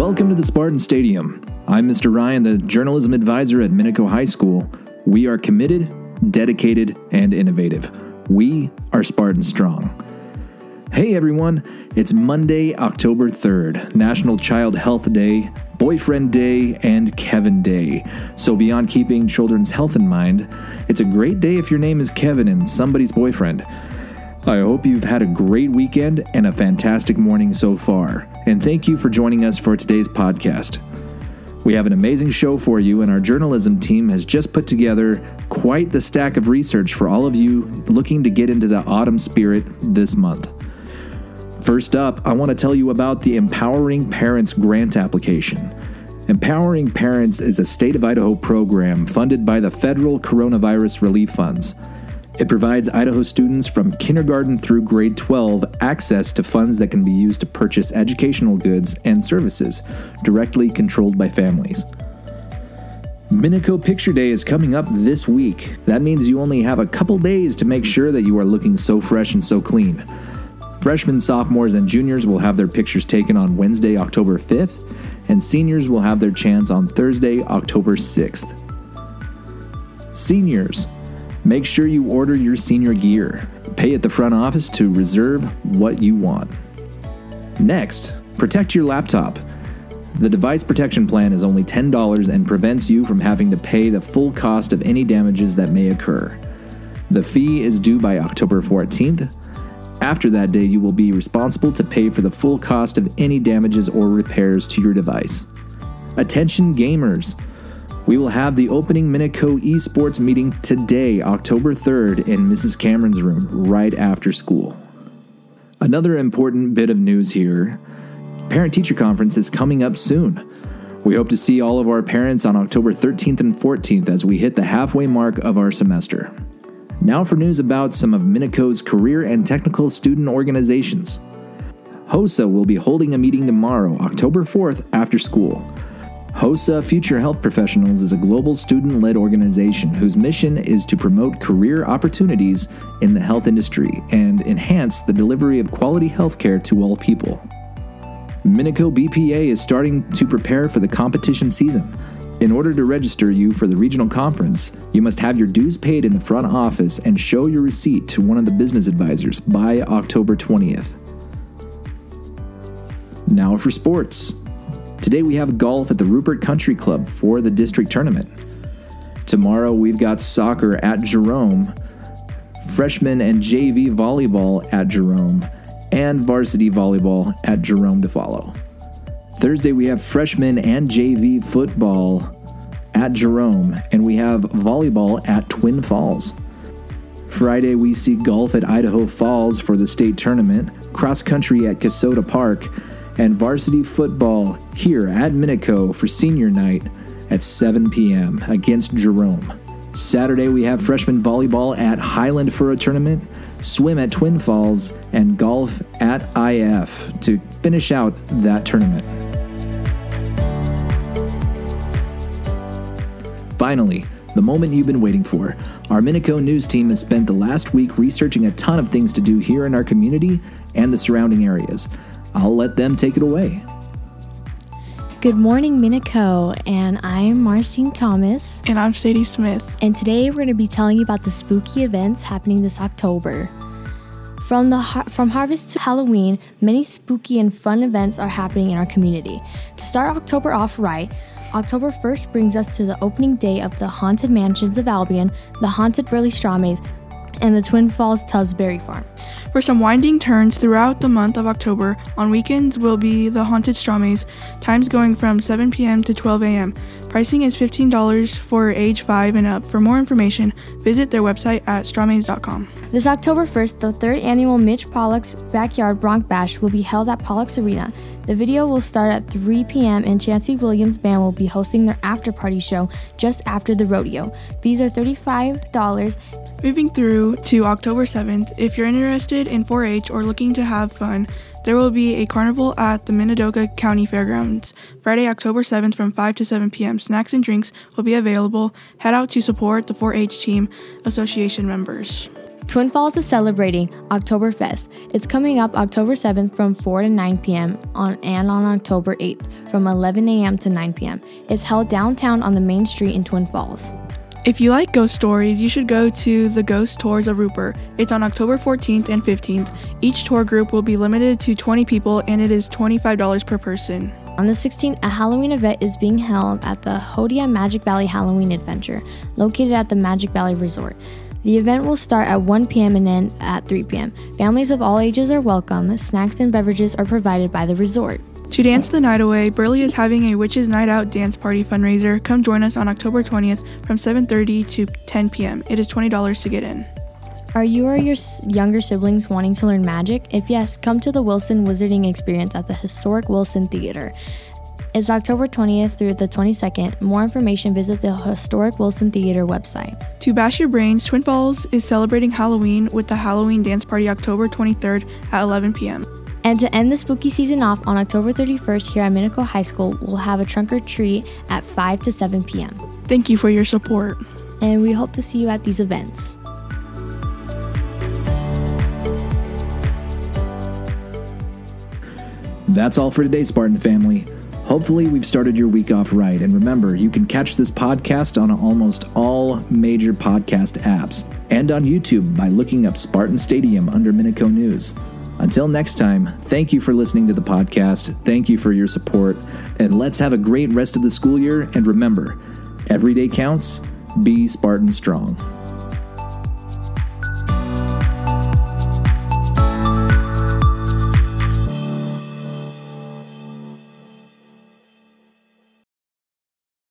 Welcome to the Spartan Stadium. I'm Mr. Ryan, the journalism advisor at Minico High School. We are committed, dedicated, and innovative. We are Spartan Strong. Hey everyone, it's Monday, October 3rd, National Child Health Day, Boyfriend Day, and Kevin Day. So, beyond keeping children's health in mind, it's a great day if your name is Kevin and somebody's boyfriend. I hope you've had a great weekend and a fantastic morning so far. And thank you for joining us for today's podcast. We have an amazing show for you, and our journalism team has just put together quite the stack of research for all of you looking to get into the autumn spirit this month. First up, I want to tell you about the Empowering Parents Grant application. Empowering Parents is a state of Idaho program funded by the federal coronavirus relief funds. It provides Idaho students from kindergarten through grade 12 access to funds that can be used to purchase educational goods and services directly controlled by families. Minico Picture Day is coming up this week. That means you only have a couple days to make sure that you are looking so fresh and so clean. Freshmen, sophomores, and juniors will have their pictures taken on Wednesday, October 5th, and seniors will have their chance on Thursday, October 6th. Seniors, Make sure you order your senior gear. Pay at the front office to reserve what you want. Next, protect your laptop. The device protection plan is only $10 and prevents you from having to pay the full cost of any damages that may occur. The fee is due by October 14th. After that day, you will be responsible to pay for the full cost of any damages or repairs to your device. Attention gamers! We will have the opening Minico esports meeting today, October 3rd, in Mrs. Cameron's room, right after school. Another important bit of news here Parent Teacher Conference is coming up soon. We hope to see all of our parents on October 13th and 14th as we hit the halfway mark of our semester. Now for news about some of Minico's career and technical student organizations. HOSA will be holding a meeting tomorrow, October 4th, after school. HOSA Future Health Professionals is a global student led organization whose mission is to promote career opportunities in the health industry and enhance the delivery of quality healthcare to all people. Minico BPA is starting to prepare for the competition season. In order to register you for the regional conference, you must have your dues paid in the front office and show your receipt to one of the business advisors by October 20th. Now for sports. Today we have golf at the Rupert Country Club for the district tournament. Tomorrow we've got soccer at Jerome, freshman and JV volleyball at Jerome, and varsity volleyball at Jerome to follow. Thursday we have freshman and JV football at Jerome, and we have volleyball at Twin Falls. Friday, we see golf at Idaho Falls for the state tournament, cross country at Casota Park, and varsity football here at Minico for senior night at 7 p.m. against Jerome. Saturday, we have freshman volleyball at Highland for a tournament, swim at Twin Falls, and golf at IF to finish out that tournament. Finally, the moment you've been waiting for. Our Minico news team has spent the last week researching a ton of things to do here in our community and the surrounding areas. I'll let them take it away. Good morning, Minico, and I'm Marcine Thomas. And I'm Sadie Smith. And today we're going to be telling you about the spooky events happening this October. From the from harvest to Halloween, many spooky and fun events are happening in our community. To start October off right, October 1st brings us to the opening day of the Haunted Mansions of Albion, the Haunted Burley Strawmaze, and the Twin Falls Tubbs Berry Farm. For some winding turns throughout the month of October, on weekends will be the Haunted Strawmaze, times going from 7 p.m. to 12 a.m. Pricing is $15 for age 5 and up. For more information, visit their website at strawmaze.com. This October 1st, the third annual Mitch Pollock's Backyard Bronc Bash will be held at Pollock's Arena. The video will start at 3 p.m. and Chancey Williams Band will be hosting their after party show just after the rodeo. Fees are $35. Moving through to October 7th, if you're interested in 4 H or looking to have fun, there will be a carnival at the Minidoka County Fairgrounds Friday, October 7th from 5 to 7 p.m. Snacks and drinks will be available. Head out to support the 4 H Team Association members. Twin Falls is celebrating Oktoberfest. It's coming up October 7th from 4 to 9 p.m. on and on October 8th from 11 a.m. to 9 p.m. It's held downtown on the main street in Twin Falls. If you like ghost stories, you should go to the Ghost Tours of Rupert. It's on October 14th and 15th. Each tour group will be limited to 20 people and it is $25 per person. On the 16th, a Halloween event is being held at the Hodia Magic Valley Halloween Adventure, located at the Magic Valley Resort. The event will start at 1 p.m. and end at 3 p.m. Families of all ages are welcome. Snacks and beverages are provided by the resort. To dance the night away, Burley is having a Witches Night Out dance party fundraiser. Come join us on October 20th from 7:30 to 10 p.m. It is $20 to get in. Are you or your younger siblings wanting to learn magic? If yes, come to the Wilson Wizarding Experience at the historic Wilson Theater. It's October 20th through the 22nd. More information, visit the Historic Wilson Theater website. To bash your brains, Twin Falls is celebrating Halloween with the Halloween Dance Party October 23rd at 11 p.m. And to end the spooky season off on October 31st here at Minico High School, we'll have a trunk or treat at 5 to 7 p.m. Thank you for your support. And we hope to see you at these events. That's all for today, Spartan family. Hopefully, we've started your week off right. And remember, you can catch this podcast on almost all major podcast apps and on YouTube by looking up Spartan Stadium under Minico News. Until next time, thank you for listening to the podcast. Thank you for your support. And let's have a great rest of the school year. And remember, every day counts. Be Spartan strong.